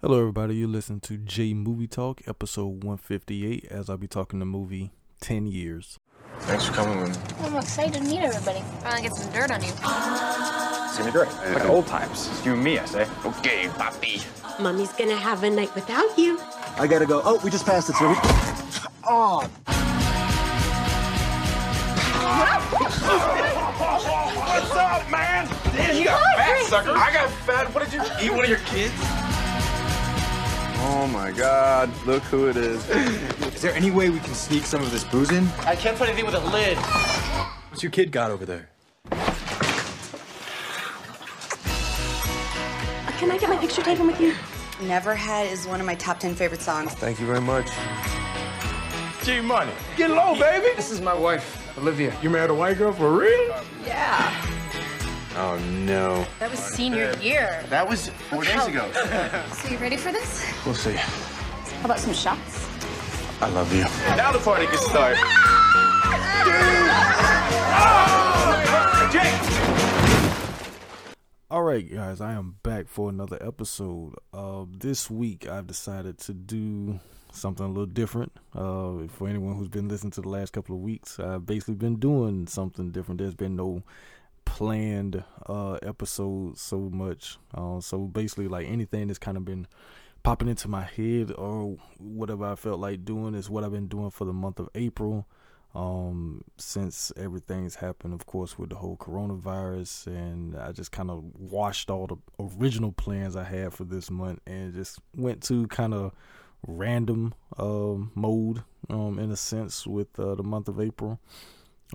Hello, everybody. You listen to Jay Movie Talk, episode 158, as I'll be talking the movie 10 Years. Thanks for coming with me. I'm excited to meet everybody. Finally get some dirt on you. It's gonna be great. Like old times. It's you and me, I say. Okay, papi. Mommy's gonna have a night without you. I gotta go. Oh, we just passed it, sir. Oh, What's up, man? Damn, you got fat, sucker. I got fat. What did you eat? One of your kids? Oh my god, look who it is. Is there any way we can sneak some of this booze in? I can't put anything with a lid. What's your kid got over there? Can I get my picture taken with you? Never Had is one of my top 10 favorite songs. Thank you very much. G Money. Get low, baby. This is my wife, Olivia. You married a white girl for real? Yeah. Oh no. That was senior year. That was four days ago. So you ready for this? We'll see. How about some shots? I love you. Now the party can start. All right, guys, I am back for another episode. Uh, this week, I've decided to do something a little different. Uh, for anyone who's been listening to the last couple of weeks, I've basically been doing something different. There's been no planned uh, episodes so much. Uh, so basically, like anything that's kind of been popping into my head or whatever I felt like doing is what I've been doing for the month of April um since everything's happened of course with the whole coronavirus and i just kind of washed all the original plans i had for this month and just went to kind of random um mode um in a sense with uh, the month of april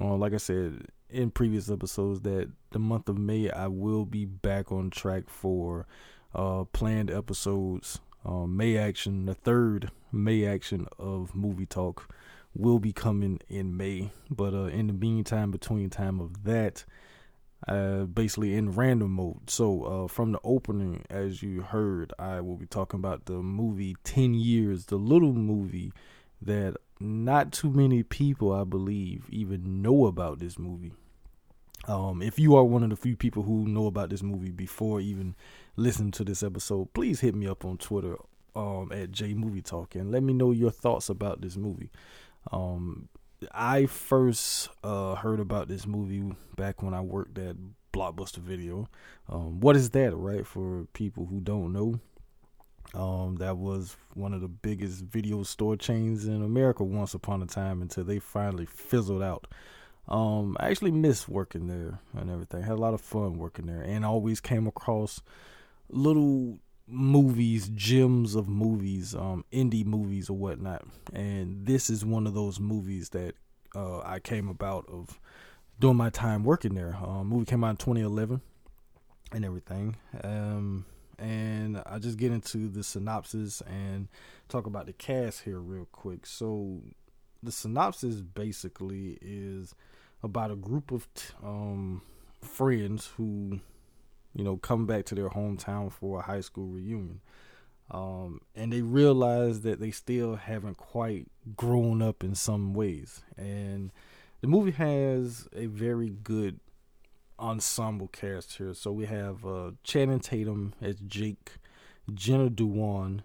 uh, like i said in previous episodes that the month of may i will be back on track for uh planned episodes um may action the third may action of movie talk will be coming in May. But uh, in the meantime, between time of that, uh, basically in random mode. So uh, from the opening, as you heard, I will be talking about the movie Ten Years, the little movie that not too many people, I believe, even know about this movie. Um, if you are one of the few people who know about this movie before even listening to this episode, please hit me up on Twitter um, at Jay Movie Talk and let me know your thoughts about this movie. Um, I first uh, heard about this movie back when I worked at Blockbuster Video. Um, what is that, right? For people who don't know, um, that was one of the biggest video store chains in America once upon a time until they finally fizzled out. Um, I actually missed working there and everything. Had a lot of fun working there, and always came across little movies, gems of movies, um, indie movies or whatnot. And this is one of those movies that uh, I came about of during my time working there. Um, movie came out in 2011 and everything. Um, and I just get into the synopsis and talk about the cast here real quick. So the synopsis basically is about a group of t- um, friends who you know, come back to their hometown for a high school reunion. Um, and they realize that they still haven't quite grown up in some ways. And the movie has a very good ensemble cast here. So we have uh, Channing Tatum as Jake, Jenna Dewan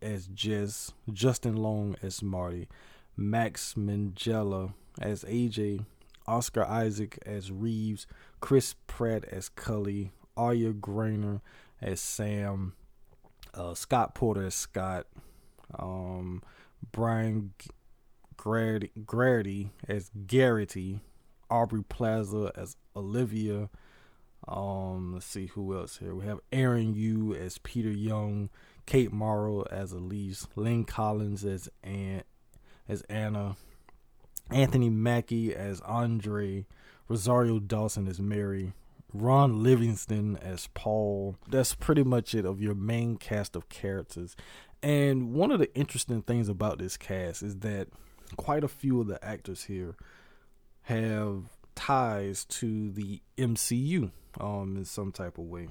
as Jess, Justin Long as Marty, Max Minghella as AJ, Oscar Isaac as Reeves, Chris Pratt as Cully, Ari Graynor as Sam, uh, Scott Porter as Scott, um, Brian Grady, Grady as Garrity, Aubrey Plaza as Olivia. Um, let's see who else here. We have Aaron Yoo as Peter Young, Kate Mara as Elise, Lynn Collins as Aunt, as Anna, Anthony Mackie as Andre, Rosario Dawson as Mary, Ron Livingston as Paul. That's pretty much it of your main cast of characters. And one of the interesting things about this cast is that quite a few of the actors here have ties to the MCU um, in some type of way.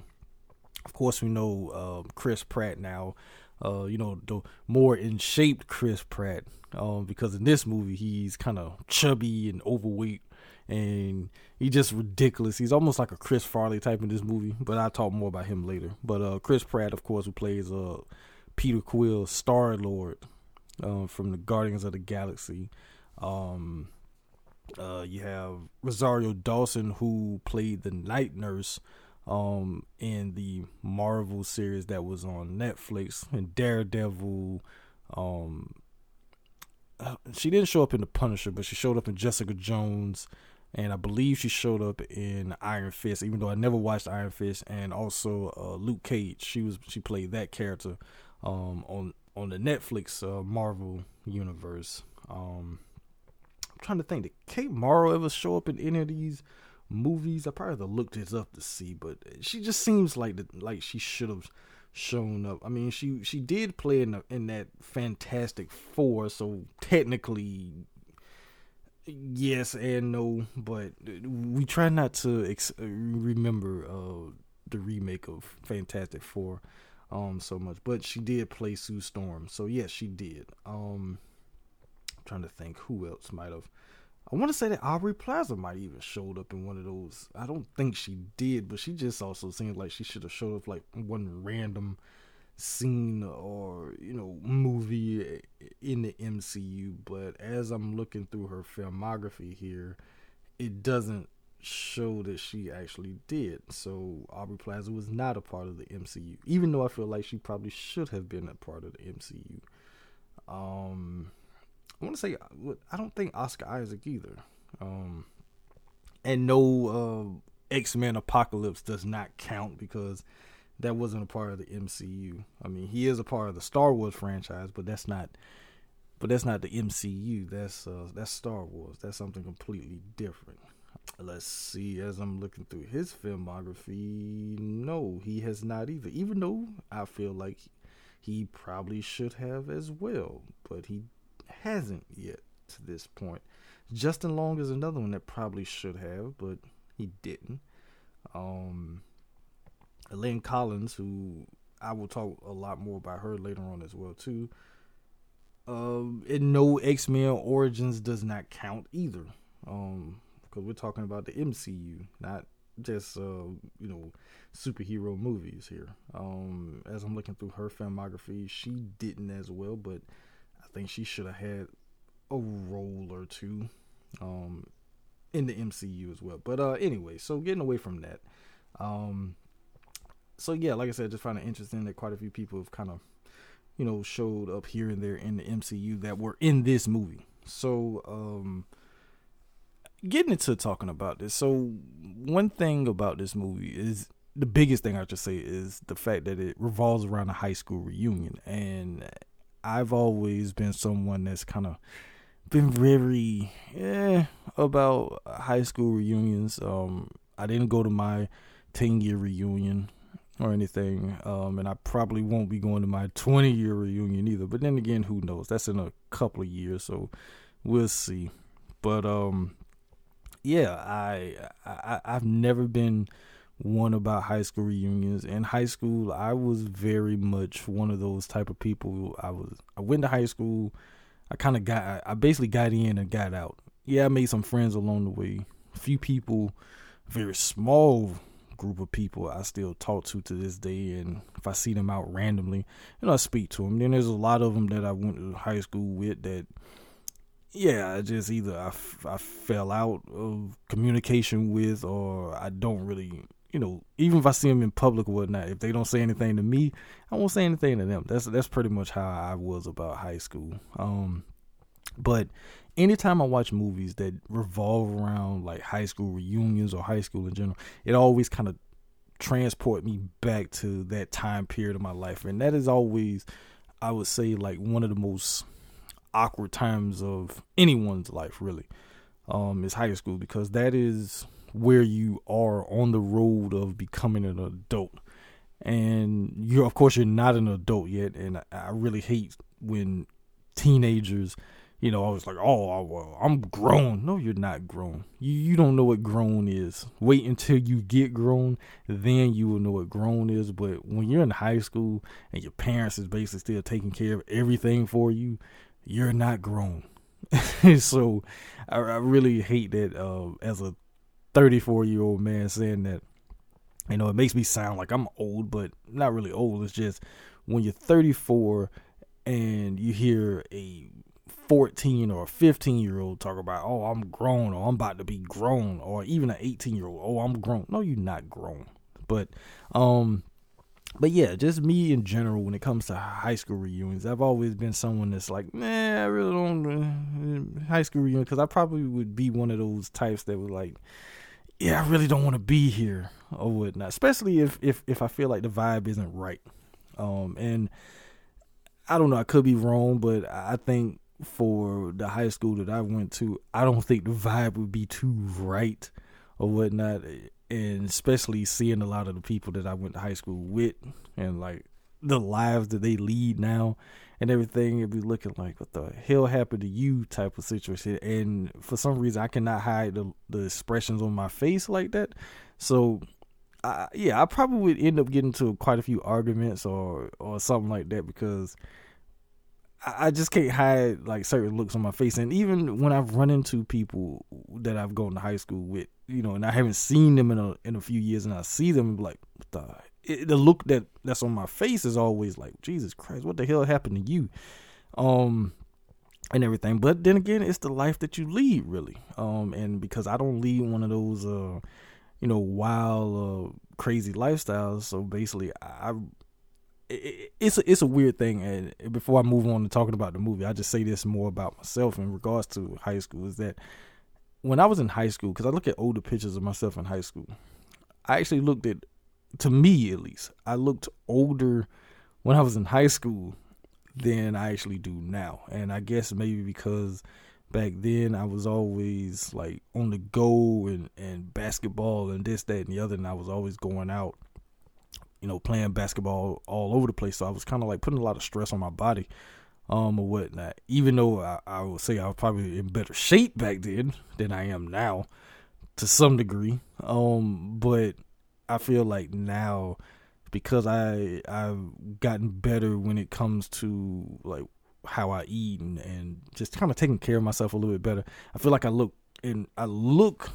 Of course, we know um, Chris Pratt now. Uh, you know, the more in shape Chris Pratt, um, because in this movie he's kind of chubby and overweight and he's just ridiculous. He's almost like a Chris Farley type in this movie, but I'll talk more about him later. But uh, Chris Pratt, of course, who plays uh, Peter Quill, Star Lord uh, from the Guardians of the Galaxy. Um, uh, you have Rosario Dawson, who played the night nurse um, in the Marvel series that was on Netflix, and Daredevil. Um, uh, she didn't show up in the Punisher, but she showed up in Jessica Jones, and I believe she showed up in Iron Fist. Even though I never watched Iron Fist, and also uh, Luke Cage, she was she played that character um, on on the Netflix uh, Marvel universe. Um, I'm trying to think, did Kate Mara ever show up in any of these movies? I probably have to look this up to see, but she just seems like the, like she should have shown up. I mean, she she did play in the, in that Fantastic Four, so technically yes and no, but we try not to ex- remember uh, the remake of Fantastic Four um so much, but she did play Sue Storm, so yes, she did. Um, trying to think who else might have. I want to say that Aubrey Plaza might even showed up in one of those. I don't think she did, but she just also seemed like she should have showed up like one random scene or you know movie in the MCU. But as I'm looking through her filmography here, it doesn't show that she actually did. So Aubrey Plaza was not a part of the MCU, even though I feel like she probably should have been a part of the MCU. Um, I want to say I don't think Oscar Isaac either. Um, and no uh, X Men Apocalypse does not count because that wasn't a part of the MCU. I mean, he is a part of the Star Wars franchise, but that's not. But that's not the MCU. That's uh, that's Star Wars. That's something completely different. Let's see. As I'm looking through his filmography, no, he has not either. Even though I feel like he probably should have as well, but he hasn't yet to this point. Justin Long is another one that probably should have, but he didn't. Um, Elaine Collins, who I will talk a lot more about her later on as well too. Um, and no X Men Origins does not count either. Um, because we're talking about the MCU, not just uh, you know superhero movies here. Um, as I'm looking through her filmography, she didn't as well, but think she should have had a role or two um, in the MCU as well. But uh, anyway, so getting away from that. Um, so yeah, like I said, just find it interesting that quite a few people have kind of, you know, showed up here and there in the MCU that were in this movie. So, um, getting into talking about this. So, one thing about this movie is the biggest thing I should say is the fact that it revolves around a high school reunion, and I've always been someone that's kind of been very eh, about high school reunions. Um, I didn't go to my ten year reunion or anything, um, and I probably won't be going to my twenty year reunion either. But then again, who knows? That's in a couple of years, so we'll see. But um, yeah, I, I I've never been one about high school reunions. In high school, I was very much one of those type of people. I was I went to high school. I kind of got I basically got in and got out. Yeah, I made some friends along the way. A few people, very small group of people I still talk to to this day, and if I see them out randomly, you know, I speak to them. Then there's a lot of them that I went to high school with that yeah, I just either I, I fell out of communication with, or I don't really, you know, even if I see them in public or whatnot, if they don't say anything to me, I won't say anything to them. That's that's pretty much how I was about high school. Um, but anytime I watch movies that revolve around like high school reunions or high school in general, it always kind of transport me back to that time period of my life, and that is always, I would say, like one of the most awkward times of anyone's life really um is high school because that is where you are on the road of becoming an adult. And you're of course you're not an adult yet. And i really hate when teenagers you know i was like oh well i'm grown. No you're not grown. You, you don't know what grown is. Wait until you get grown then you will know what grown is. But when you're in high school and your parents is basically still taking care of everything for you you're not grown. so I, I, really hate that uh, as a 34 year old man saying that. You know, it makes me sound like I'm old, but not really old. It's just when you're 34 and you hear a 14 or 15 year old talk about, oh, I'm grown or I'm about to be grown, or even an 18 year old, oh, I'm grown. No, you're not grown. But, um, but yeah, just me in general when it comes to high school reunions, I've always been someone that's like, nah, I really don't uh, high school reunion because I probably would be one of those types that would like, yeah, I really don't want to be here or whatnot. Especially if if if I feel like the vibe isn't right. Um, and I don't know, I could be wrong, but I think for the high school that I went to, I don't think the vibe would be too right or whatnot. And especially seeing a lot of the people that I went to high school with and like the lives that they lead now and everything, it'd be looking like what the hell happened to you type of situation. And for some reason, I cannot hide the, the expressions on my face like that. So I, yeah, I probably would end up getting to quite a few arguments or or something like that because I, I just can't hide like certain looks on my face. And even when I've run into people that I've gone to high school with, you know, and I haven't seen them in a in a few years, and I see them like what the it, the look that that's on my face is always like Jesus Christ, what the hell happened to you? Um, and everything. But then again, it's the life that you lead, really. Um, and because I don't lead one of those, uh, you know, wild, uh, crazy lifestyles. So basically, I, it, it's a, it's a weird thing. And before I move on to talking about the movie, I just say this more about myself in regards to high school. Is that when I was in high school, because I look at older pictures of myself in high school, I actually looked at, to me at least, I looked older when I was in high school than I actually do now. And I guess maybe because back then I was always like on the go and, and basketball and this, that, and the other. And I was always going out, you know, playing basketball all over the place. So I was kind of like putting a lot of stress on my body um, or whatnot. Even though I, I would say I was probably in better shape back then than I am now to some degree. Um, but I feel like now because I I've gotten better when it comes to like how I eat and, and just kind of taking care of myself a little bit better. I feel like I look and I look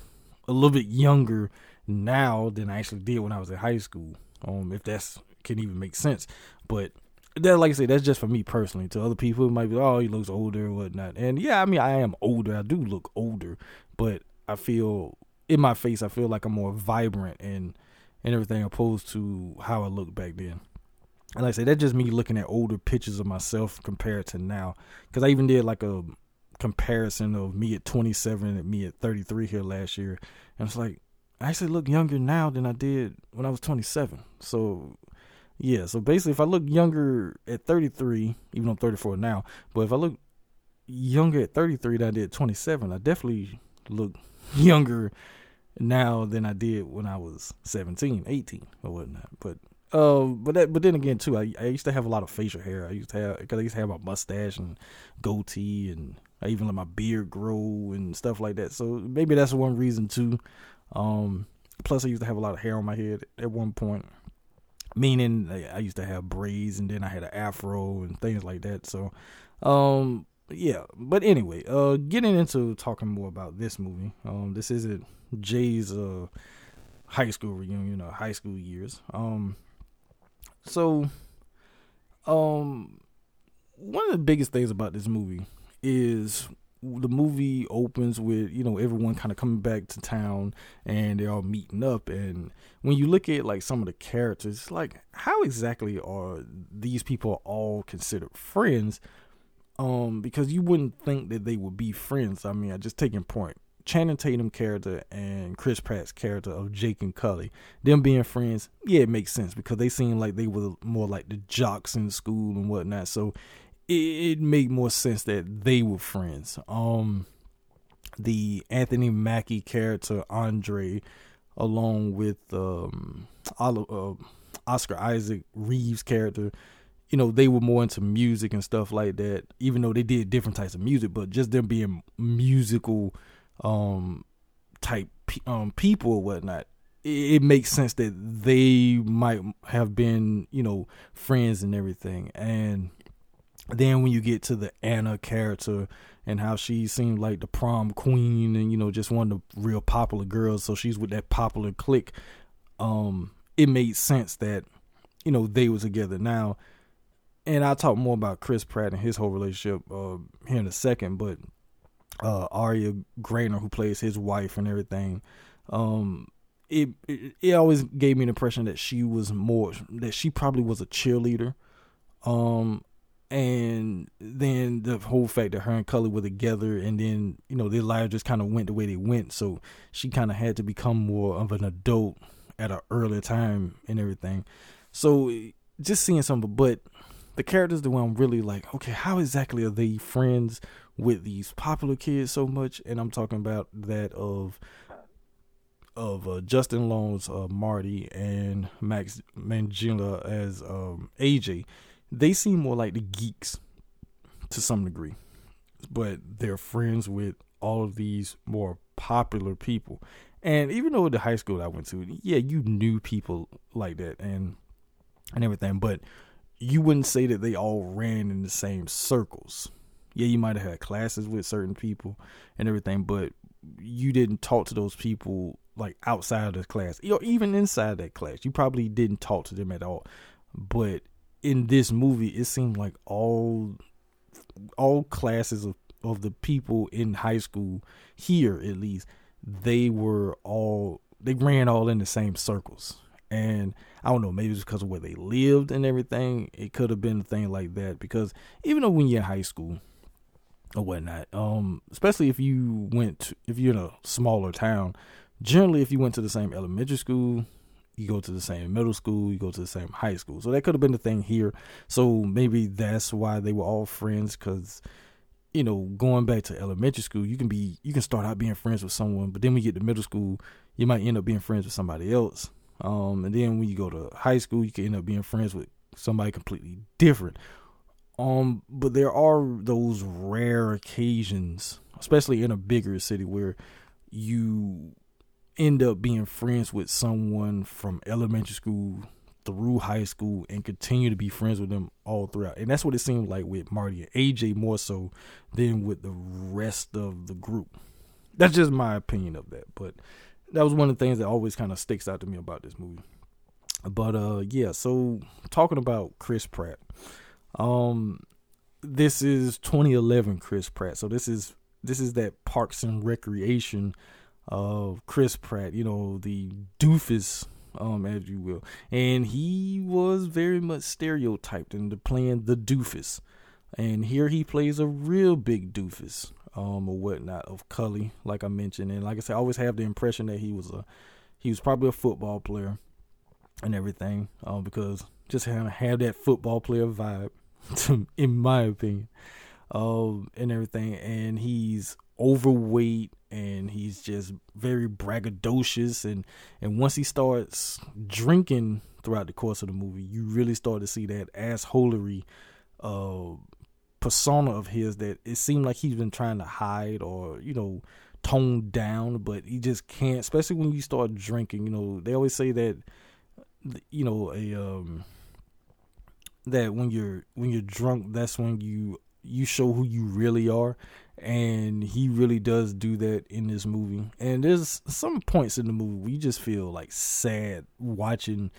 a little bit younger now than I actually did when I was in high school. Um, if that's can even make sense, but that, like I say, that's just for me personally. To other people, it might be, oh, he looks older or whatnot. And yeah, I mean, I am older. I do look older, but I feel in my face, I feel like I'm more vibrant and and everything opposed to how I looked back then. And like I said, that's just me looking at older pictures of myself compared to now. Because I even did like a comparison of me at 27 and me at 33 here last year. And it's like, I actually look younger now than I did when I was 27. So, yeah. So basically, if I look younger at 33, even though I'm 34 now, but if I look younger at 33 than I did 27, I definitely look younger now than I did when I was 17, 18 or whatnot. But um, but that, but then again too, I, I used to have a lot of facial hair. I used to have because I used to have my mustache and goatee, and I even let my beard grow and stuff like that. So maybe that's one reason too. Um, plus I used to have a lot of hair on my head at one point, meaning I used to have braids and then I had an afro and things like that. So, um, yeah. But anyway, uh, getting into talking more about this movie. Um, this isn't Jay's uh high school reunion or high school years. Um so, um, one of the biggest things about this movie is the movie opens with you know everyone kind of coming back to town and they're all meeting up. And when you look at like some of the characters like how exactly are these people all considered friends? Um because you wouldn't think that they would be friends. I mean i just taking point Channing Tatum character and Chris Pratt's character of Jake and Cully, them being friends, yeah, it makes sense because they seem like they were more like the jocks in school and whatnot. So it, it made more sense that they were friends. Um, the Anthony Mackie character Andre, along with um, uh, Oscar Isaac Reeves character, you know, they were more into music and stuff like that. Even though they did different types of music, but just them being musical um type um people or whatnot it, makes sense that they might have been you know friends and everything and then when you get to the Anna character and how she seemed like the prom queen and you know just one of the real popular girls, so she's with that popular clique. Um, it made sense that you know they were together now. And I'll talk more about Chris Pratt and his whole relationship uh, here in a second, but uh, Ari Graynor, who plays his wife and everything, um, it, it, it always gave me an impression that she was more that she probably was a cheerleader, um, and then the whole fact that her and Cully were together, and then you know their lives just kind of went the way they went, so she kind of had to become more of an adult at an earlier time and everything. So just seeing some, of but the characters the one I'm really like, okay, how exactly are they friends with these popular kids so much? And I'm talking about that of of uh, Justin Long's uh, Marty and Max Minghella as um, AJ. They seem more like the geeks to some degree, but they're friends with all of these more popular people. And even though the high school I went to, yeah, you knew people like that and and everything, but you wouldn't say that they all ran in the same circles. Yeah, you might have had classes with certain people and everything, but you didn't talk to those people like outside of the class or even inside that class. You probably didn't talk to them at all. But in this movie, it seemed like all all classes of, of the people in high school here at least they were all they ran all in the same circles and I don't know, maybe it's because of where they lived and everything. It could have been a thing like that because even though when you're in high school or whatnot, um, especially if you went, to, if you're in a smaller town, generally if you went to the same elementary school, you go to the same middle school, you go to the same high school. So that could have been the thing here. So maybe that's why they were all friends because you know, going back to elementary school, you can be you can start out being friends with someone, but then you get to middle school, you might end up being friends with somebody else. Um, and then when you go to high school, you can end up being friends with somebody completely different. Um, but there are those rare occasions, especially in a bigger city, where you end up being friends with someone from elementary school through high school and continue to be friends with them all throughout. And that's what it seemed like with Marty and AJ more so than with the rest of the group. That's just my opinion of that. But that was one of the things that always kind of sticks out to me about this movie. But uh yeah, so talking about Chris Pratt. Um this is 2011 Chris Pratt. So this is this is that Parks and Recreation of Chris Pratt, you know, the doofus um as you will. And he was very much stereotyped into playing the doofus. And here he plays a real big doofus um, or whatnot of Cully, like I mentioned. And like I said, I always have the impression that he was a he was probably a football player and everything, um, because just of have that football player vibe, in my opinion, um, and everything. And he's overweight and he's just very braggadocious and and once he starts drinking throughout the course of the movie you really start to see that assholery uh persona of his that it seemed like he's been trying to hide or you know tone down but he just can't especially when you start drinking you know they always say that you know a um that when you're when you're drunk that's when you you show who you really are and he really does do that in this movie. And there's some points in the movie you just feel like sad watching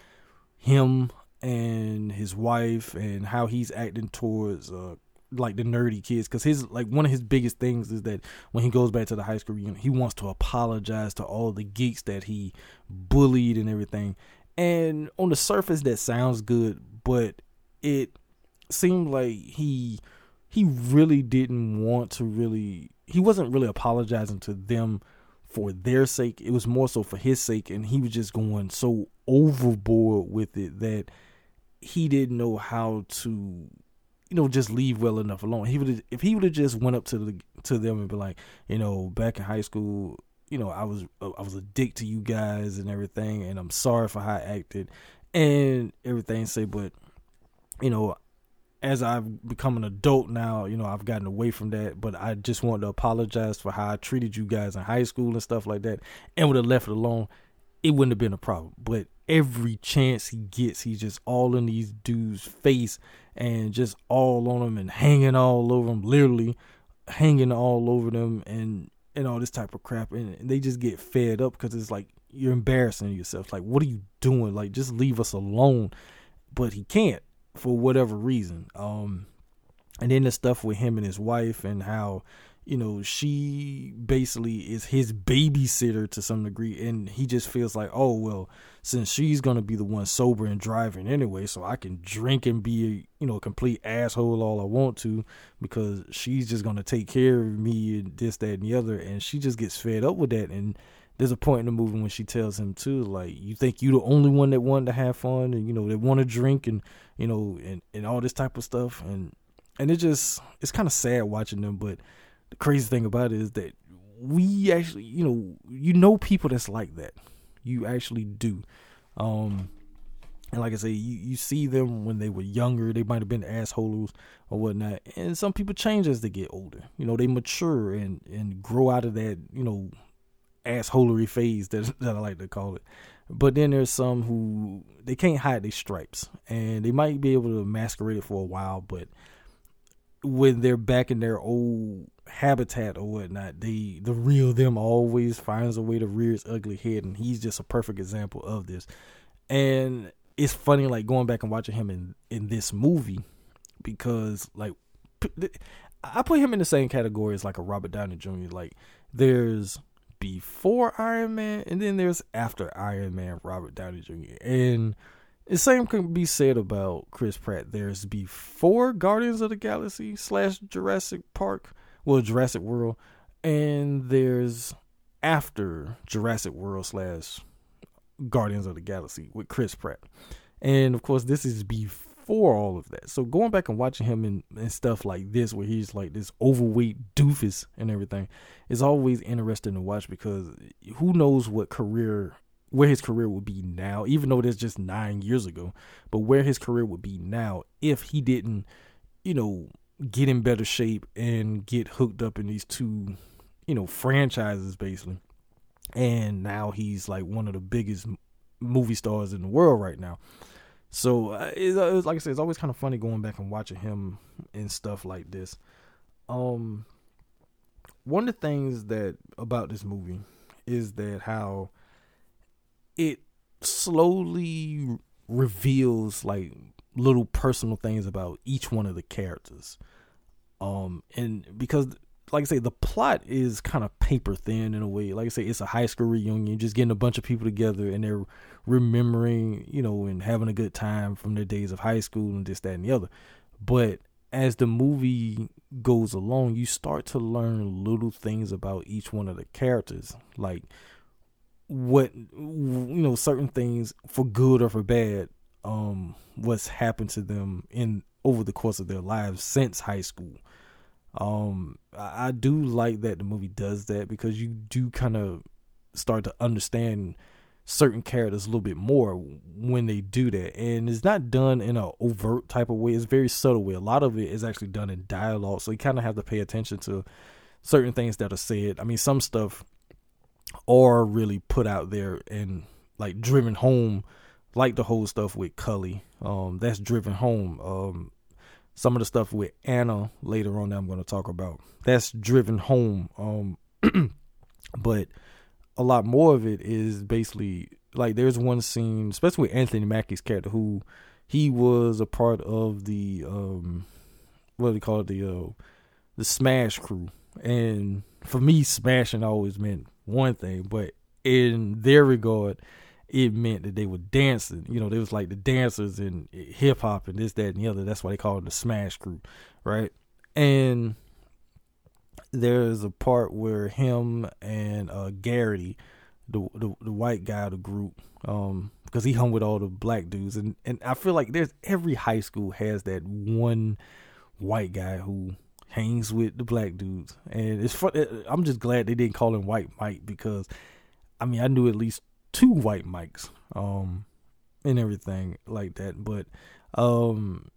him and his wife and how he's acting towards uh like the nerdy kids because his like one of his biggest things is that when he goes back to the high school reunion he wants to apologize to all the geeks that he bullied and everything. And on the surface that sounds good but it seemed like he he really didn't want to really he wasn't really apologizing to them for their sake. It was more so for his sake and he was just going so overboard with it that he didn't know how to you know, just leave well enough alone. He would if he would have just went up to the to them and be like, you know, back in high school, you know, I was I was a dick to you guys and everything, and I'm sorry for how I acted and everything. Say, but you know, as I've become an adult now, you know, I've gotten away from that. But I just want to apologize for how I treated you guys in high school and stuff like that, and would have left it alone. It wouldn't have been a problem. But every chance he gets, he's just all in these dudes' face and just all on them and hanging all over them, literally hanging all over them and and all this type of crap. And they just get fed up because it's like you're embarrassing yourself. Like, what are you doing? Like, just leave us alone. But he can't for whatever reason. Um, and then the stuff with him and his wife and how you know she basically is his babysitter to some degree and he just feels like oh well since she's to be the one sober and driving anyway so i can drink and be a you know a complete asshole all i want to because she's just to take care of me and this that and the other and she just gets fed up with that and there's a point in the movie when she tells him too like you think you're the only one that wanted to have fun and you know that want to drink and you know and, and all this type of stuff and and it just it's kind of sad watching them but the crazy thing about it is that we actually you know you know people that's like that. You actually do. Um and like i say you, you see them when they were younger they might have been assholes or whatnot. And some people change as they get older. You know they mature and and grow out of that you know assholery phase that, that i like to call it. But then there's some who they can't hide their stripes. And they might be able to masquerade it for a while but when they're back in their old habitat or whatnot, they the real them always finds a way to rear its ugly head, and he's just a perfect example of this. And it's funny, like going back and watching him in in this movie, because like I put him in the same category as like a Robert Downey Jr. Like there's before Iron Man, and then there's after Iron Man, Robert Downey Jr. And the same can be said about Chris Pratt. There's before Guardians of the Galaxy slash Jurassic Park, well Jurassic World, and there's after Jurassic World slash Guardians of the Galaxy with Chris Pratt. And of course, this is before all of that. So going back and watching him in, and stuff like this, where he's like this overweight doofus and everything, is always interesting to watch because who knows what career where his career would be now, even though that's just nine years ago, but where his career would be now if he didn't, you know, get in better shape and get hooked up in these two, you know, franchises basically. And now he's like one of the biggest movie stars in the world right now. So uh, it's, uh, it's, like I said, it's always kind of funny going back and watching him and stuff like this. Um, one of the things that about this movie is that how it slowly reveals like little personal things about each one of the characters. Um, and because like I say, the plot is kind of paper thin in a way. Like I say, it's a high school reunion, just getting a bunch of people together and they're remembering, you know, and having a good time from their days of high school and this, that, and the other. But as the movie goes along, you start to learn little things about each one of the characters. Like what you know certain things for good or for bad um what's happened to them in over the course of their lives since high school. Um I, I do like that the movie does that because you do kind of start to understand certain characters a little bit more when they do that. And it's not done in a overt type of way. It's very subtle way. A lot of it is actually done in dialogue so you kind of have to pay attention to certain things that are said. I mean some stuff are really put out there and like driven home like the whole stuff with Cully. Um that's driven home. Um some of the stuff with Anna later on that I'm gonna talk about. That's driven home. Um but a lot more of it is basically like there's one scene, especially with Anthony Mackie's character who he was a part of the um what do they call it, the uh the smash crew. And for me smashing always meant one thing, but in their regard, it meant that they were dancing. You know, they was like the dancers in hip hop and this, that, and the other. That's why they call it the Smash Crew, right? And there's a part where him and uh, Gary, the, the the white guy of the group, um, because he hung with all the black dudes, and and I feel like there's every high school has that one white guy who hangs with the black dudes, and it's fun. I'm just glad they didn't call him White Mike because, I mean, I knew at least two White Mikes, um, and everything like that. But, um,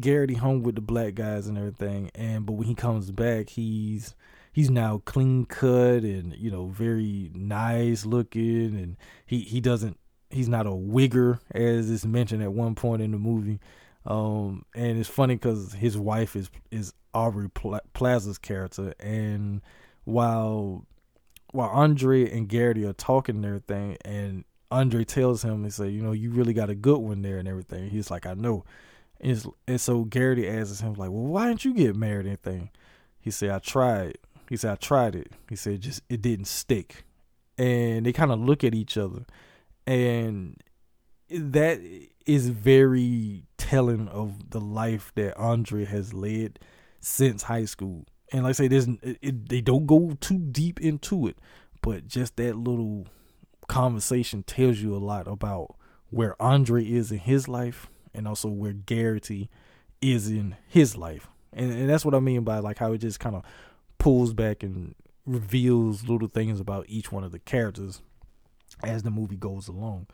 Garrity hung with the black guys and everything, and but when he comes back, he's he's now clean cut and you know very nice looking, and he he doesn't he's not a wigger as is mentioned at one point in the movie. Um, and it's funny because his wife is is Aubrey Plaza's character, and while while Andre and Garrity are talking and everything, and Andre tells him, he say, you know, you really got a good one there and everything. He's like, I know. And, and so Garrity asks him, like, well, why didn't you get married? Anything? He said, I tried. He said, I tried it. He said, just it didn't stick. And they kind of look at each other, and that is very telling of the life that Andre has led since high school. And like I say, there's it, it, they don't go too deep into it, but just that little conversation tells you a lot about where Andre is in his life and also where Garrity is in his life. And, and that's what I mean by like how it just kind of pulls back and reveals little things about each one of the characters as the movie goes along.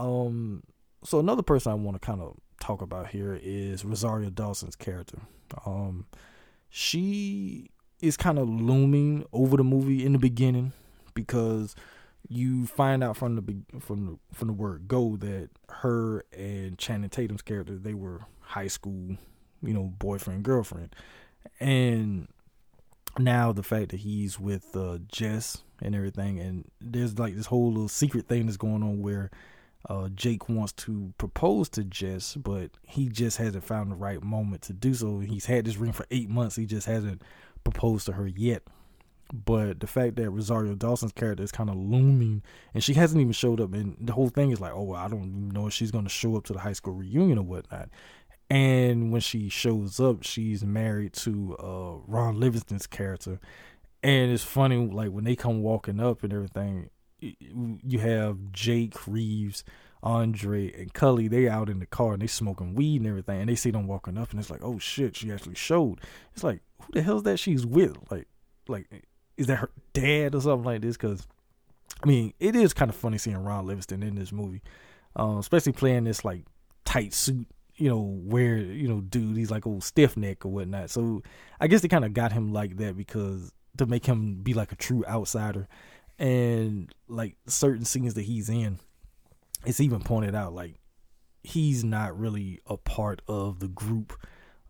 Um, so another person I want to kind of talk about here is Rosario Dawson's character. Um, she is kind of looming over the movie in the beginning because you find out from the from the from the word go that her and Channing Tatum's character they were high school, you know, boyfriend girlfriend, and now the fact that he's with uh, Jess and everything, and there's like this whole little secret thing that's going on where uh, Jake wants to propose to Jess, but he just hasn't found the right moment to do so. He's had this ring for eight months. He just hasn't proposed to her yet. But the fact that Rosario Dawson's character is kind of looming, and she hasn't even showed up, and the whole thing is like, oh, well, I don't even know if she's going to show up to the high school reunion or whatnot. And when she shows up, she's married to uh, Ron Livingston's character, and it's funny, like when they come walking up and everything, you have Jake Reeves, Andre, and Cully. They out in the car and they smoking weed and everything, and they see them walking up, and it's like, oh shit, she actually showed. It's like, who the hell's that she's with? Like, like, is that her dad or something like this? Because, I mean, it is kind of funny seeing Ron Livingston in this movie, uh, especially playing this like tight suit. You know, where you know, dude, he's like old stiff neck or whatnot. So I guess they kind of got him like that because to make him be like a true outsider and like certain scenes that he's in it's even pointed out like he's not really a part of the group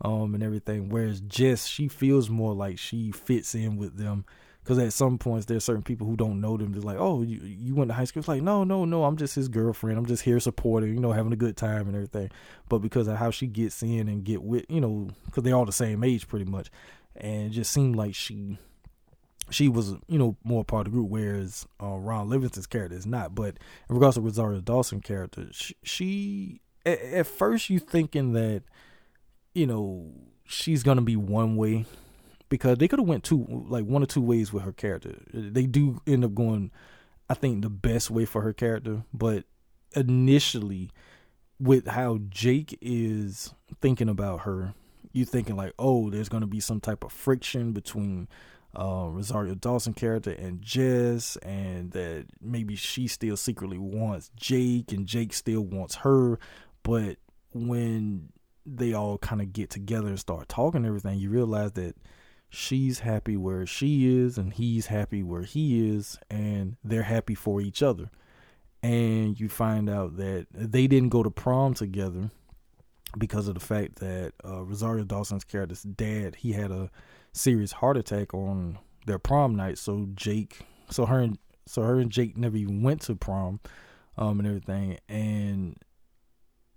um and everything whereas Jess she feels more like she fits in with them because at some points there's certain people who don't know them they're like oh you, you went to high school? It's like no no no i'm just his girlfriend i'm just here supporting you know having a good time and everything. But because of how she gets in and get with you know because they're all the same age pretty much and it just seemed like she she was, you know, more part of the group, whereas uh, Ron Livingston's character is not. But in regards to Rosario Dawson's character, she, she at, at, first you thinking that, you know, she's gonna be one way because they could have went two, like one or two ways with her character. They do end up going, I think, the best way for her character, but initially, with how Jake is thinking about her, you thinking like, oh, there's gonna be some type of friction between uh, Rosario Dawson character and Jess, and that maybe she still secretly wants Jake, and Jake still wants her. But when they all kind of get together and start talking and everything, you realize that she's happy where she is, and he's happy where he is, and they're happy for each other. And you find out that they didn't go to prom together because of the fact that uh, Rosario Dawson's character's dad he had a serious heart attack on their prom night. So Jake, so her and so her and Jake never even went to prom, um, and everything. And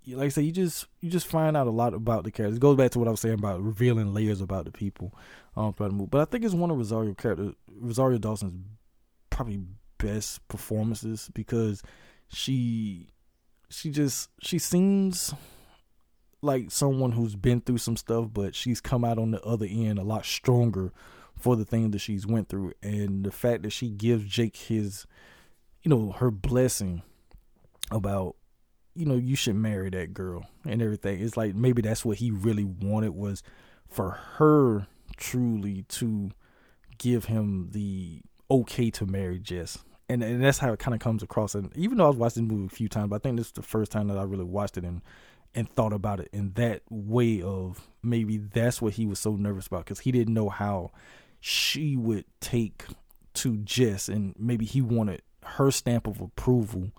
like I said, you just you just find out a lot about the characters. It goes back to what I was saying about revealing layers about the people um throughout the movie. But I think it's one of Rosario character Rosario Dawson's probably best performances because she she just she seems like someone who's been through some stuff, but she's come out on the other end a lot stronger for the thing that she's went through, and the fact that she gives Jake his, you know, her blessing about, you know, you should marry that girl and everything. It's like maybe that's what he really wanted was for her truly to give him the okay to marry Jess. And, and that's how it kind of comes across. And even though I've watched the movie a few times, but I think this is the first time that I really watched it and and thought about it in that way of maybe that's what he was so nervous about because he didn't know how she would take to Jess and maybe he wanted her stamp of approval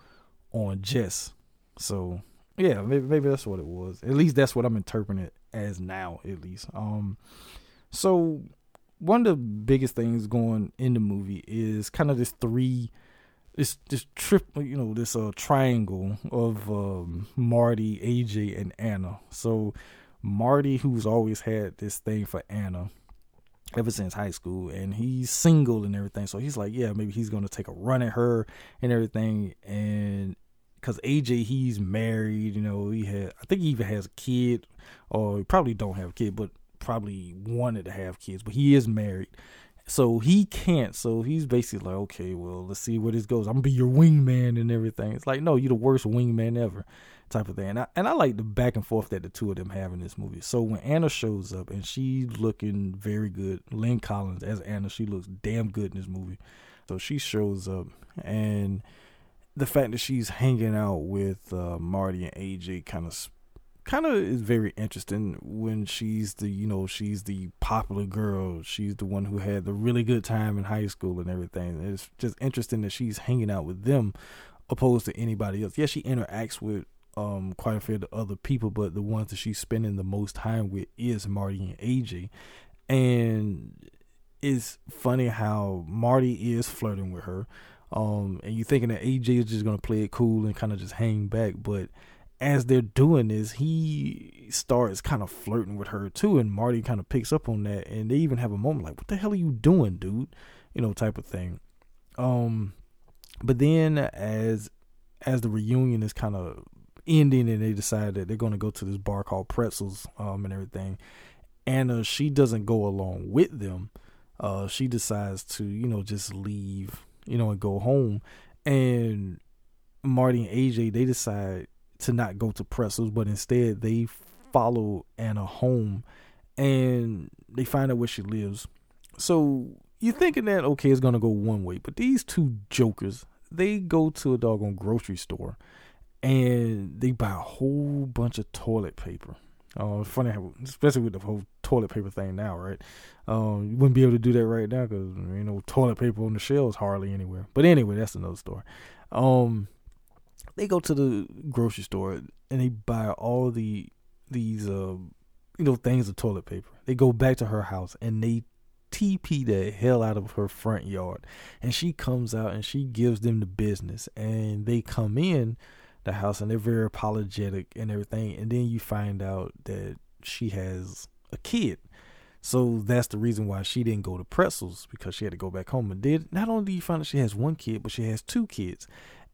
on Jess. So yeah, maybe maybe that's what it was. At least that's what I'm interpreting it as now. At least. Um. So one of the biggest things going in the movie is kind of this three this this trip you know this uh triangle of um, Marty, AJ, and Anna. So Marty, who's always had this thing for Anna ever since high school, and he's single and everything. So he's like, yeah, maybe he's gonna take a run at her and everything. And because AJ, he's married, you know, he had I think he even has a kid, or he probably don't have a kid, but probably wanted to have kids, but he is married. So he can't. So he's basically like, okay, well, let's see where this goes. I'm gonna be your wingman and everything. It's like, no, you're the worst wingman ever, type of thing. And I, and I like the back and forth that the two of them have in this movie. So when Anna shows up and she's looking very good, Lynn Collins as Anna, she looks damn good in this movie. So she shows up, and the fact that she's hanging out with uh, Marty and AJ kind of kind of is very interesting when she's the you know she's the popular girl. She's the one who had the really good time in high school and everything. It's just interesting that she's hanging out with them opposed to anybody else. Yeah she interacts with um quite a few other people but the ones that she's spending the most time with is marty and aj and it's funny how marty is flirting with her. Um and you're thinking that aj is just gonna play it cool and kind of just hang back but as they're doing this, he starts kind of flirting with her too, and Marty kind of picks up on that, and they even have a moment like, "What the hell are you doing, dude?" You know, type of thing. Um, but then as as the reunion is kind of ending, and they decide that they're going to go to this bar called Pretzels, um, and everything. Anna, she doesn't go along with them. Uh, she decides to, you know, just leave, you know, and go home. And Marty and AJ, they decide to not go to Pretzels, but instead they follow Anna home and they find out where she lives. So you're thinking that okay, it's gonna go one way, but these two jokers, they go to a doggone grocery store and they buy a whole bunch of toilet paper. Oh, Uh, funny how, especially with the whole toilet paper thing now, right? Um, you wouldn't be able to do that right now because you know toilet paper on the shelves hardly anywhere. But anyway, that's another story. Um, they go to the grocery store and they buy all the these uh you know things of toilet paper. They go back to her house and they TP the hell out of her front yard. And she comes out and she gives them the business and they come in the house and they're very apologetic and everything and then you find out that she has a kid. So that's the reason why she didn't go to pretzels because she had to go back home and did not only do you find that she has one kid, but she has two kids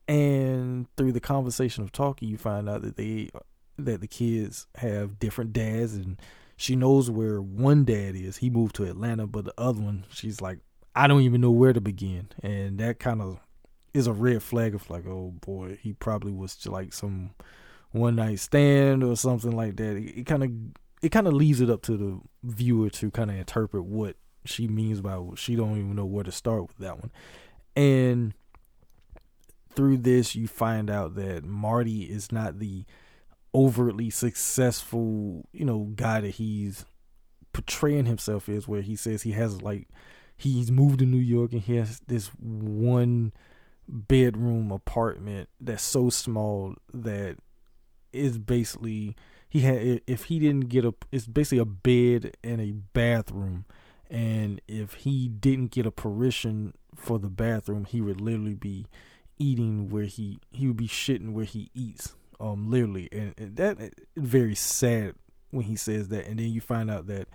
and through the conversation of talking you find out that they that the kids have different dads and she knows where one dad is. He moved to atlanta but the other one she's like i don't even know where to begin. And that kind of is a red flag of like oh boy he probably was like some one night stand or something like that. It kind of it kind of leaves it up to the viewer to kind of interpret what she means by she don't even know where to start with that one. And through this you find out that Marty is not the overtly successful, you know, guy that he's portraying himself as where he says he has like he's moved to New York and he has this one bedroom apartment that's so small that is basically he had if he didn't get a it's basically a bed and a bathroom. And if he didn't get a permission for the bathroom he would literally be eating where he he would be shitting where he eats um literally. And, and that very sad when he says that. And then you find out that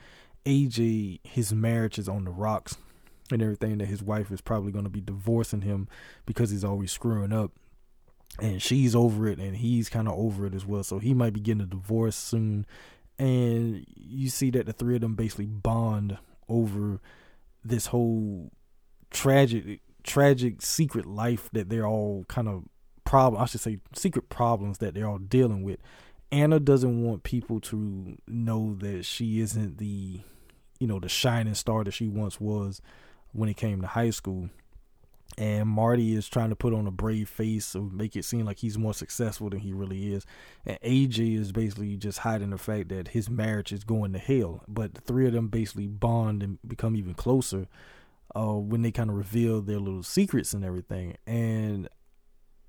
AJ his marriage is on the rocks and everything that his wife is probably going to be divorcing him because he's always screwing up. And she's over it and he's kind of over it as well. So he might be getting a divorce soon. And you see that the three of them basically bond over this whole tragic tragic secret life that they're all kind of problem I should say secret problems that they're all dealing with. Anna doesn't want people to know that she isn't the you know the shining star that she once was when it came to high school. And Marty is trying to put on a brave face to make it seem like he's more successful than he really is. And AJ is basically just hiding the fact that his marriage is going to hell. But the three of them basically bond and become even closer uh, when they kind of reveal their little secrets and everything. And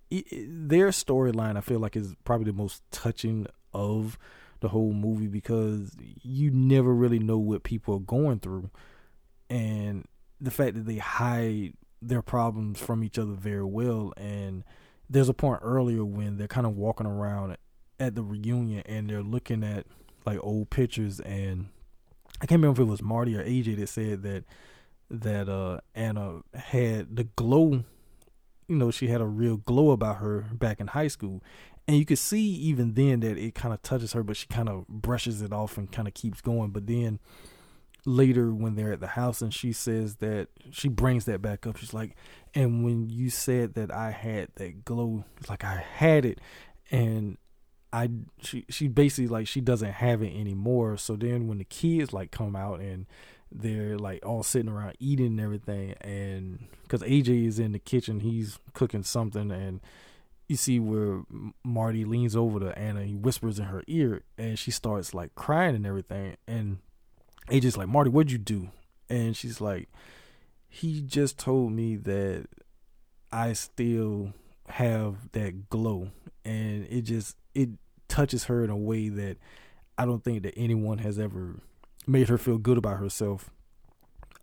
it, it, their storyline I feel like is probably the most touching of the whole movie because you never really know what people are going through. And the fact that they hide their problems from each other very well. And there's a point earlier when they're kind of walking around at the reunion and they're looking at like old pictures. And I can't remember if it was Marty or AJ that said that that uh Anna had the glow you know she had a real glow about her back in high school. And you could see even then that it kind of touches her but she kind of brushes it off and kind of keeps going. But then later when they're at the house and she says that she brings that back up. She's like and when you said that I had that glow like I had it. And I she she basically like she doesn't have it anymore. So then when the kids like come out and they're like all sitting around eating and everything and because aj is in the kitchen he's cooking something and you see where marty leans over to anna he whispers in her ear and she starts like crying and everything and aj's like marty what'd you do? And she's like he just told me that i still have that glow and it just it touches her in a way that i don't think that anyone has ever made her feel good about herself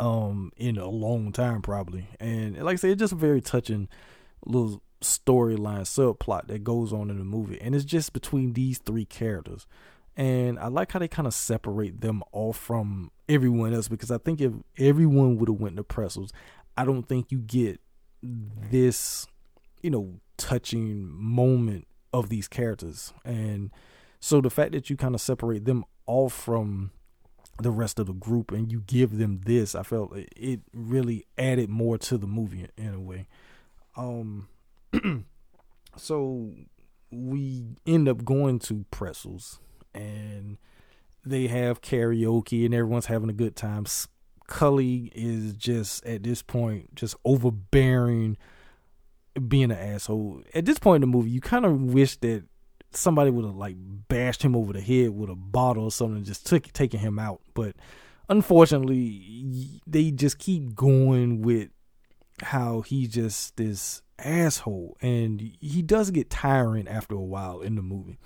um in a long time probably. And like i said it's just a very touching little storyline subplot that goes on in the movie. And it's just between these three characters. And i like how they kind of separate them off from everyone else because i think if everyone would have went to pretzels i don't think you get this you know touching moment of these characters. And so the fact that you kind of separate them off from the rest of the group and you give them this i felt it really added more to the movie in a way. Um so we end up going to pretzels and they have karaoke and everyone's having a good time. Cully is just at this point just overbearing being an asshole. At this point in the movie you kind of wish that somebody would have like bashed him over the head with a bottle or something just took taking him out. But unfortunately, they just keep going with how he just this asshole, and he does get tiring after a while in the movie.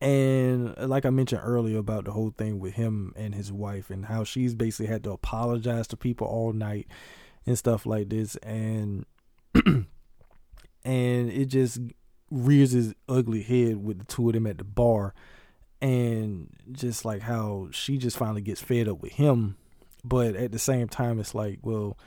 And like I mentioned earlier about the whole thing with him and his wife, and how she's basically had to apologize to people all night and stuff like this, and and it just rears his ugly head with the two of them at the bar and just like how she just finally gets fed up with him. But at the same time it's like well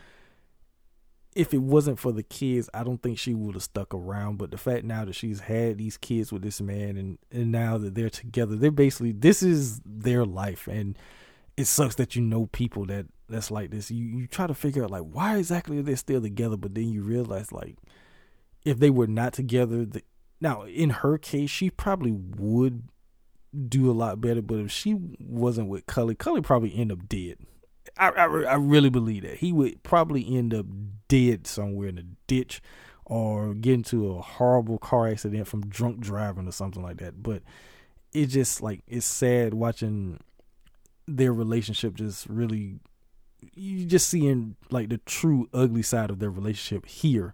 if it wasn't for the kids i don't think she would have stuck around. But the fact now that she's had these kids with this man and and now that they're together they're basically this is their life. And it sucks that you know people that that's like this. You you try to figure out like why exactly are they still together? But then you realize like if they were not together, the, now in her case, she probably would do a lot better. But if she wasn't with Cully, Cully probably end up dead. I, I, I really believe that he would probably end up dead somewhere in a ditch or get into a horrible car accident from drunk driving or something like that. But it just like it's sad watching their relationship just really you just seeing like the true ugly side of their relationship here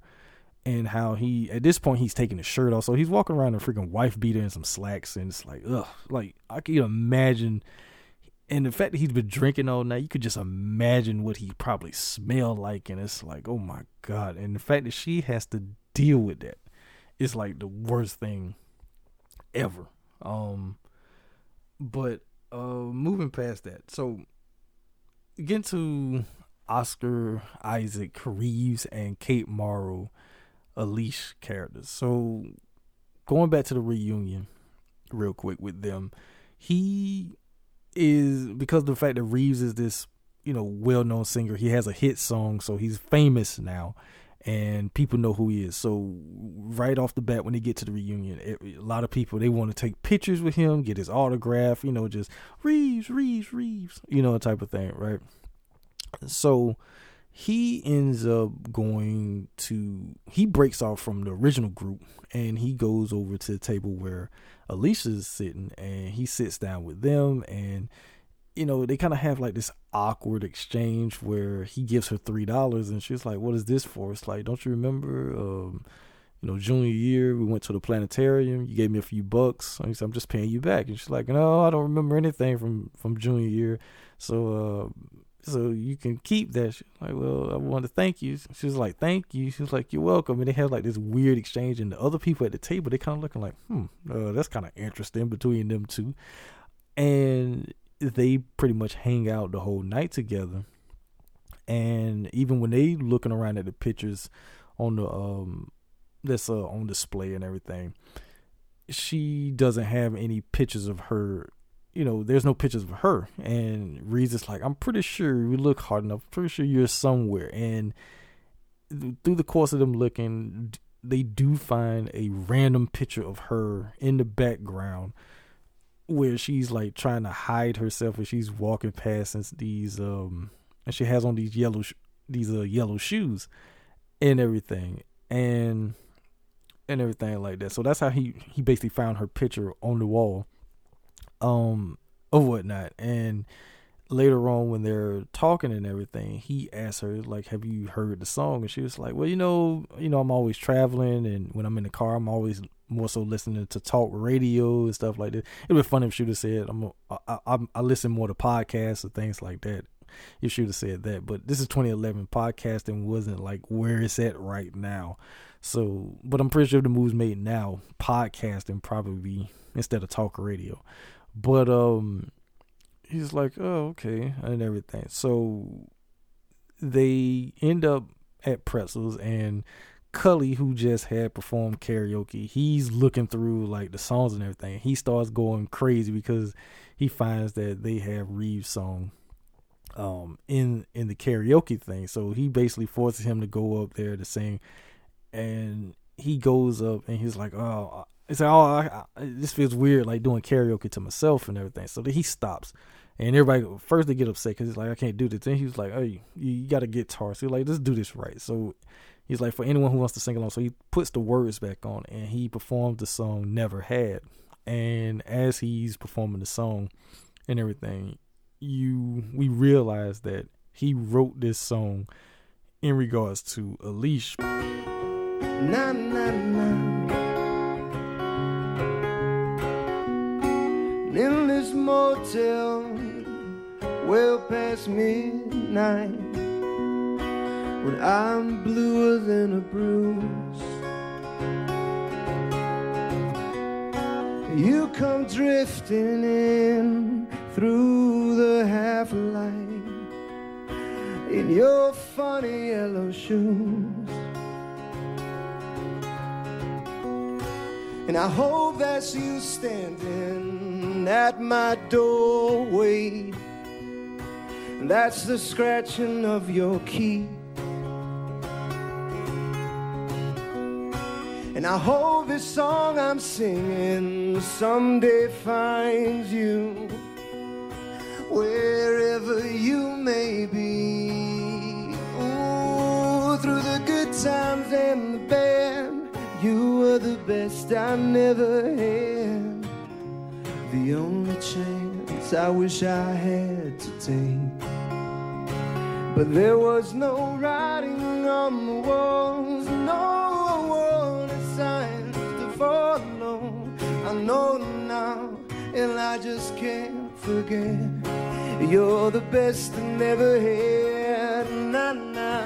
and how he at this point he's taking his shirt off, so he's walking around in a freaking wife beater and some slacks, and it's like ugh, like I can imagine. And the fact that he's been drinking all night, you could just imagine what he probably smelled like, and it's like, oh my god! And the fact that she has to deal with that, it's like the worst thing ever. Um, but uh, moving past that, so get to Oscar Isaac Reeves and Kate Mara Alicia characters. So going back to the reunion real quick with them, he is because of the fact that Reeves is this, you know, well known singer, he has a hit song, so he's famous now and people know who he is. So right off the bat, when they get to the reunion, a lot of people they want to take pictures with him, get his autograph, you know, just Reeves, Reeves, Reeves, you know, type of thing, right? So he ends up going to he breaks off from the original group and he goes over to the table where Alicia's sitting and he sits down with them and you know they kind of have like this awkward exchange where he gives her three dollars and she's like what is this for it's like don't you remember um you know, junior year, we went to the planetarium. You gave me a few bucks. I said, I'm just paying you back. And she's like, no, I don't remember anything from from junior year. So, uh, so you can keep that. She's like, well, I want to thank you. She was like, thank you. She was like, you're welcome. And they had like this weird exchange, and the other people at the table, they kind of looking like, hmm, uh, that's kind of interesting between them two. And they pretty much hang out the whole night together. And even when they looking around at the pictures on the um that's uh, on display and everything, she doesn't have any pictures of her. You know, there's no pictures of her. And Reeves is like, I'm pretty sure you look hard enough. Pretty sure you're somewhere. And through the course of them looking, they do find a random picture of her in the background where she's like trying to hide herself as she's walking past Since these um and she has on these yellow sh- these uh yellow shoes and everything and and everything like that so that's how he he basically found her picture on the wall um or whatnot. And later on when they're talking and everything he asked her like have you heard the song? And she was like well you know you know i'm always traveling and when i'm in the car i'm always more so listening to talk radio and stuff like that. It'd be funny if she would have said i'm a, I, I, I listen more to podcasts and things like that if she would have said that. But this is 2011 podcasting wasn't like where it's at right now. So but i'm pretty sure the moves made now podcasting probably be instead of talk radio but um he's like, oh, okay, and everything. So they end up at Pretzels, and Cully, who just had performed karaoke, he's looking through like the songs and everything. He starts going crazy because he finds that they have Reeves' song um in in the karaoke thing. So he basically forces him to go up there to sing, and he goes up and he's like, oh. It's like, oh, I, I, this feels weird, like doing karaoke to myself and everything. So he stops, and everybody first they get upset because he's like, I can't do this. Then he was like, Hey, you, you got a guitar. So he's like, let's do this right. So he's like, for anyone who wants to sing along. So he puts the words back on and he performs the song Never Had. And as he's performing the song and everything, you we realize that he wrote this song in regards to Alicia. Na, na, In this motel well past midnight when I'm bluer than a bruise. You come drifting in through the half light in your funny yellow shoes. And I hope that's you standing at my doorway. That's the scratching of your key. And I hope this song I'm singing someday finds you wherever you may be. Ooh, through the good times and the bad, you were the best I never had. The only chance I wish I had to take. But there was no writing on the walls, no warning signs to follow. I know now, and I just can't forget. You're the best I never had. Na na,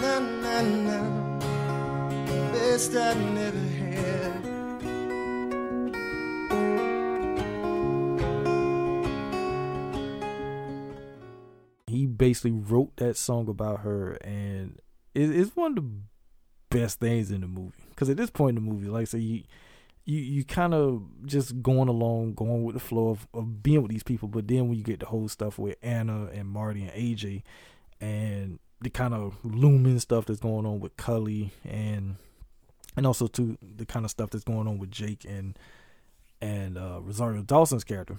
na na na. Best I never had. Basically wrote that song about her, and it, it's one of the best things in the movie. Because at this point in the movie, like I say, you you you kind of just going along, going with the flow of, of being with these people. But then when you get the whole stuff with Anna and Marty and AJ, and the kind of looming stuff that's going on with Cully, and and also to the kind of stuff that's going on with Jake and and uh, Rosario Dawson's character,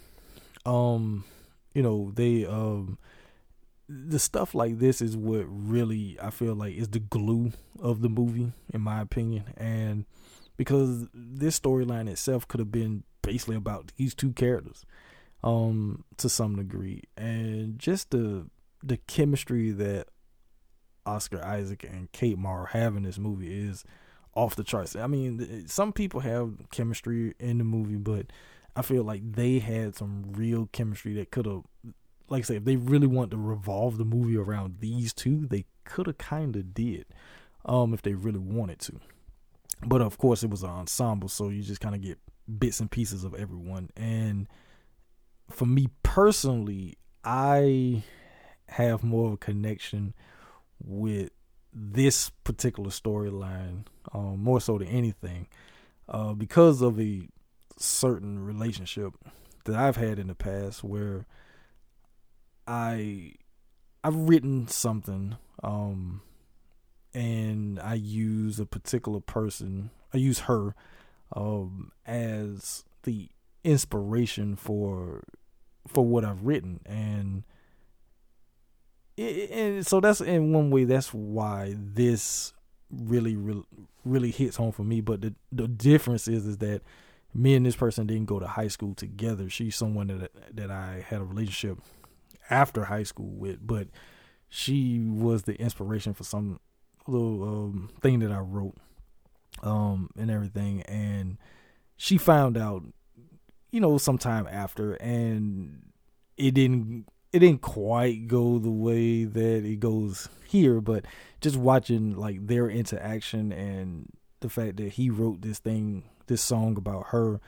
um, you know they um the stuff like this is what really I feel like is the glue of the movie, in my opinion. And because this storyline itself could have been basically about these two characters, um, to some degree. And just the the chemistry that Oscar Isaac and Kate Mara have in this movie is off the charts. I mean, some people have chemistry in the movie, but I feel like they had some real chemistry that could have, like I say, if they really want to revolve the movie around these two, they could have kind of did, um, if they really wanted to. But of course, it was an ensemble, so you just kind of get bits and pieces of everyone. And for me personally, I have more of a connection with this particular storyline, um, more so than anything, uh, because of a certain relationship that I've had in the past where I I've written something um, and I use a particular person, I use her um, as the inspiration for for what I've written. And and so that's in one way that's why this really really really hits home for me. But the the difference is is that me and this person didn't go to high school together. She's someone that that I had a relationship after high school with but she was the inspiration for some little um, thing that I wrote um and everything. And she found out you know sometime after and it didn't it didn't quite go the way that it goes here, but just watching like their interaction and the fact that he wrote this thing, this song about her,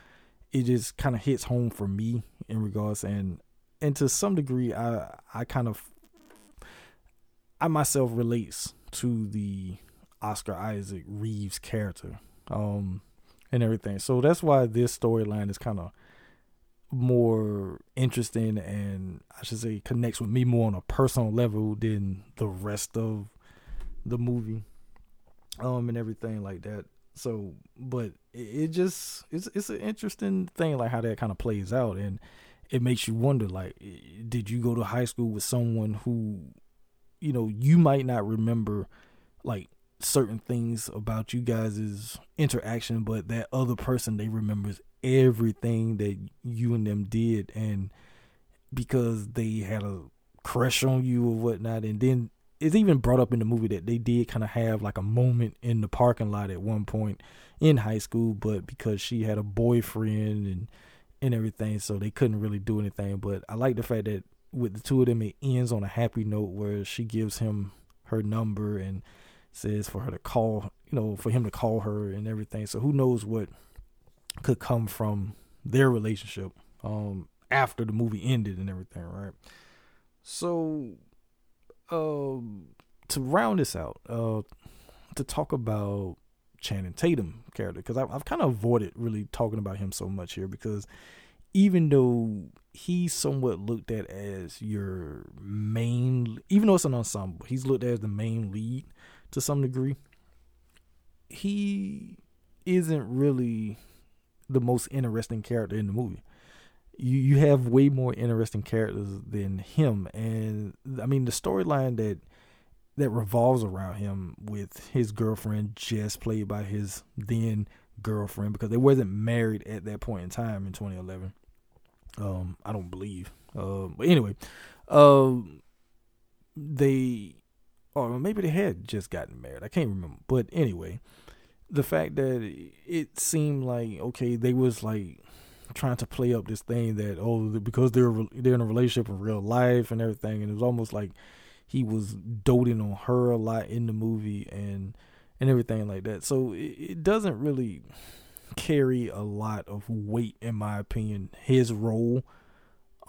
it just kind of hits home for me in regards and and to some degree, I I kind of I myself relates to the Oscar Isaac Reeves character, um, and everything. So that's why this storyline is kind of more interesting and I should say connects with me more on a personal level than the rest of the movie um and everything like that so but it, it just it's it's an interesting thing like how that kind of plays out and it makes you wonder like did you go to high school with someone who you know you might not remember like certain things about you guys' interaction but that other person they remembers everything that you and them did and because they had a crush on you or whatnot and then it's even brought up in the movie that they did kind of have like a moment in the parking lot at one point in high school but because she had a boyfriend and and everything so they couldn't really do anything but i like the fact that with the two of them it ends on a happy note where she gives him her number and says for her to call you know for him to call her and everything so who knows what could come from their relationship um after the movie ended and everything, right? So um to round this out, uh to talk about Channing Tatum character because I've, I've kind of avoided really talking about him so much here because even though he's somewhat looked at as your main, even though it's an ensemble, he's looked at as the main lead to some degree. He isn't really the most interesting character in the movie. You you have way more interesting characters than him, and I mean the storyline that that revolves around him with his girlfriend Jess, played by his then girlfriend, because they wasn't married at that point in time in 2011. Um, I don't believe. Uh, but anyway, um, they or maybe they had just gotten married. I can't remember. But anyway, the fact that it seemed like okay, they was like trying to play up this thing that oh because they're they're in a relationship in real life and everything, and it was almost like he was doting on her a lot in the movie and and everything like that. So it, it doesn't really carry a lot of weight in my opinion. His role,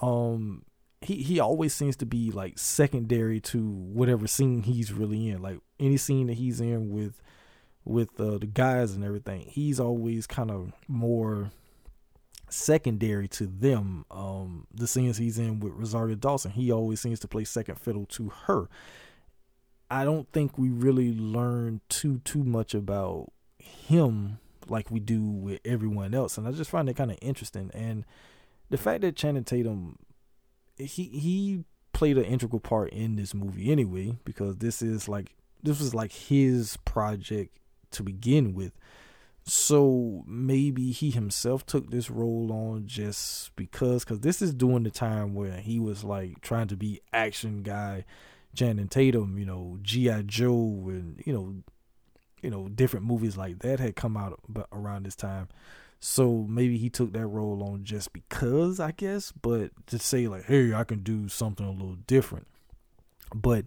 um, he he always seems to be like secondary to whatever scene he's really in. Like any scene that he's in with with uh, the guys and everything, he's always kind of more secondary to them. Um, the scenes he's in with Rosario Dawson, he always seems to play second fiddle to her. I don't think we really learn too too much about him like we do with everyone else, and I just find it kind of interesting. And the fact that Channing Tatum, he he played an integral part in this movie anyway, because this is like this was like his project to begin with. So maybe he himself took this role on just because, because this is during the time where he was like trying to be action guy, Channing Tatum, you know, G.I. Joe, and, you know, you know, different movies like that had come out around this time. So maybe he took that role on just because, I guess, but to say like, hey, I can do something a little different. But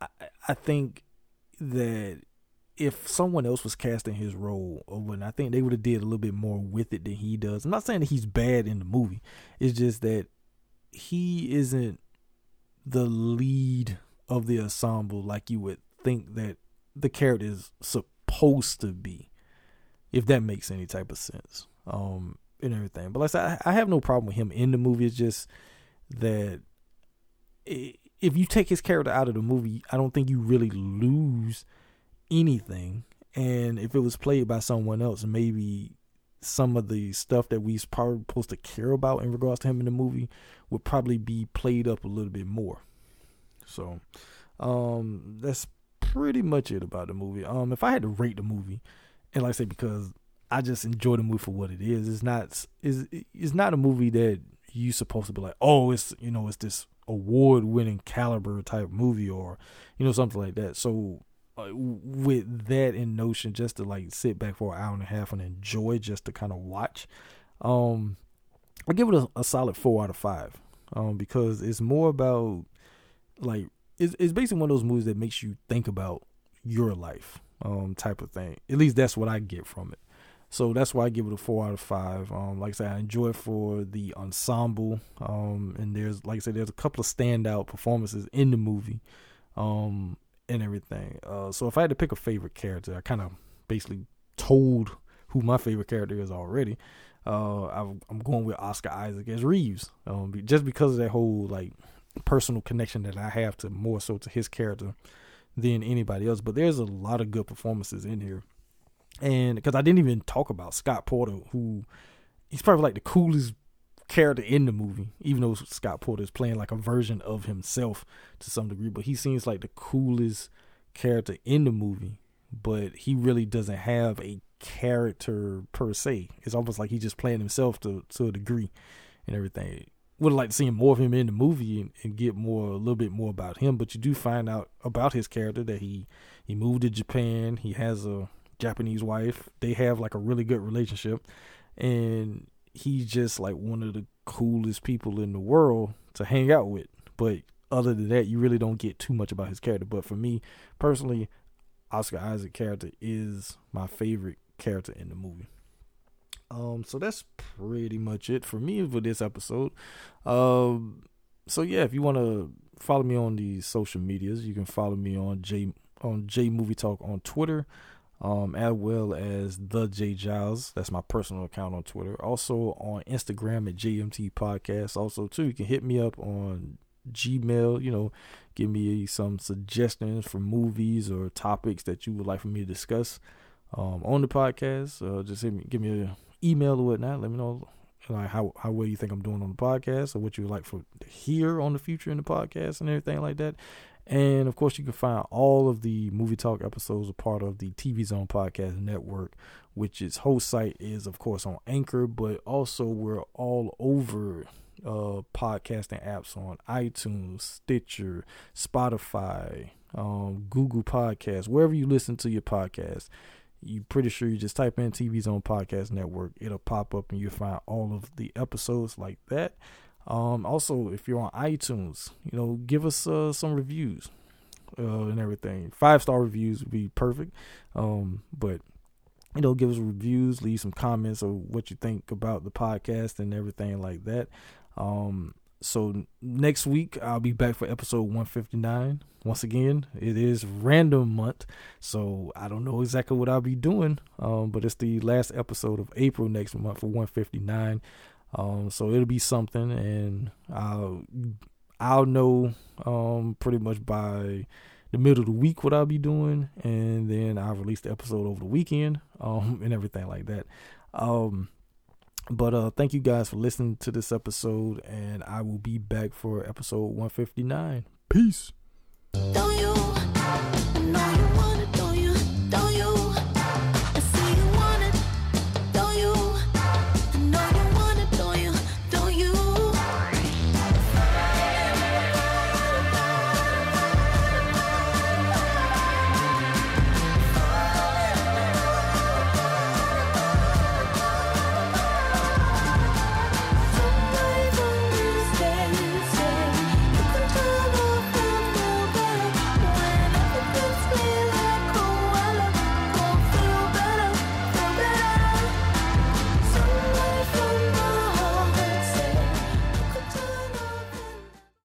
I, I think that if someone else was casting his role or when I think they would have did a little bit more with it than he does. I'm not saying that he's bad in the movie. It's just that he isn't the lead of the ensemble like you would think that the character is supposed to be if that makes any type of sense. Um, and everything. But like I I have no problem with him in the movie. It's just that if you take his character out of the movie, I don't think you really lose anything. And if it was played by someone else, maybe some of the stuff that we probably supposed to care about in regards to him in the movie would probably be played up a little bit more. So, um, that's pretty much it about the movie. Um, if I had to rate the movie, and like I say, because I just enjoy the movie for what it is. It's not is it's not a movie that you supposed to be like, oh, it's you know, it's this award winning caliber type movie or you know something like that. So uh, with that in notion, just to like sit back for an hour and a half and enjoy, just to kind of watch, um, I give it a, a solid four out of five. Um, because it's more about like it's it's basically one of those movies that makes you think about your life um, type of thing. At least that's what I get from it. So that's why I give it a four out of five. Um, like I said, I enjoy it for the ensemble. Um, and there's, like I said, there's a couple of standout performances in the movie, um, and everything. Uh, so if I had to pick a favorite character, I kind of basically told who my favorite character is already. Uh, I'm going with Oscar Isaac as Reeves, um, just because of that whole like personal connection that I have to more so to his character than anybody else. But there's a lot of good performances in here. And because I didn't even talk about Scott Porter, who he's probably like the coolest character in the movie, even though Scott Porter is playing like a version of himself to some degree. But he seems like the coolest character in the movie. But he really doesn't have a character per se. It's almost like he's just playing himself to to a degree and everything would like to see more of him in the movie and, and, get more a little bit more about him. But you do find out about his character that he he moved to Japan. He has a Japanese wife. They have like a really good relationship, and he's just like one of the coolest people in the world to hang out with. But other than that, you really don't get too much about his character. But for me personally, Oscar Isaac character is my favorite character in the movie. Um, so that's pretty much it for me for this episode. Um, so yeah, if you want to follow me on the social medias, you can follow me on J on Jay Movie Talk on Twitter, um, as well as the J Giles. That's my personal account on Twitter. Also on Instagram at JMT Podcast. Also too, you can hit me up on Gmail. You know, give me some suggestions for movies or topics that you would like for me to discuss um, on the podcast. Uh, just me, give me an email or whatnot. Let me know like how how well you think I'm doing on the podcast or what you would like for to hear on the future in the podcast and everything like that. And of course, you can find all of the movie talk episodes a part of the TV Zone Podcast Network, which its host site is of course on Anchor, but also we're all over uh podcasting apps on iTunes, Stitcher, Spotify, um, Google Podcasts, wherever you listen to your podcast you pretty sure you just type in TV Zone Podcast Network, it'll pop up and you'll find all of the episodes like that. Um, also, if you're on iTunes, you know, give us uh, some reviews uh, and everything. Five star reviews would be perfect. Um, but you know, give us reviews, leave some comments of what you think about the podcast and everything like that. Um, so next week I'll be back for episode 159. Once again, it is random month, so I don't know exactly what I'll be doing. Um, but it's the last episode of April next month for 159. Um, so it'll be something, and I'll I'll know um pretty much by the middle of the week what I'll be doing, and then I'll release the episode over the weekend, um, and everything like that. Um, but uh thank you guys for listening to this episode and I will be back for episode 159. Peace.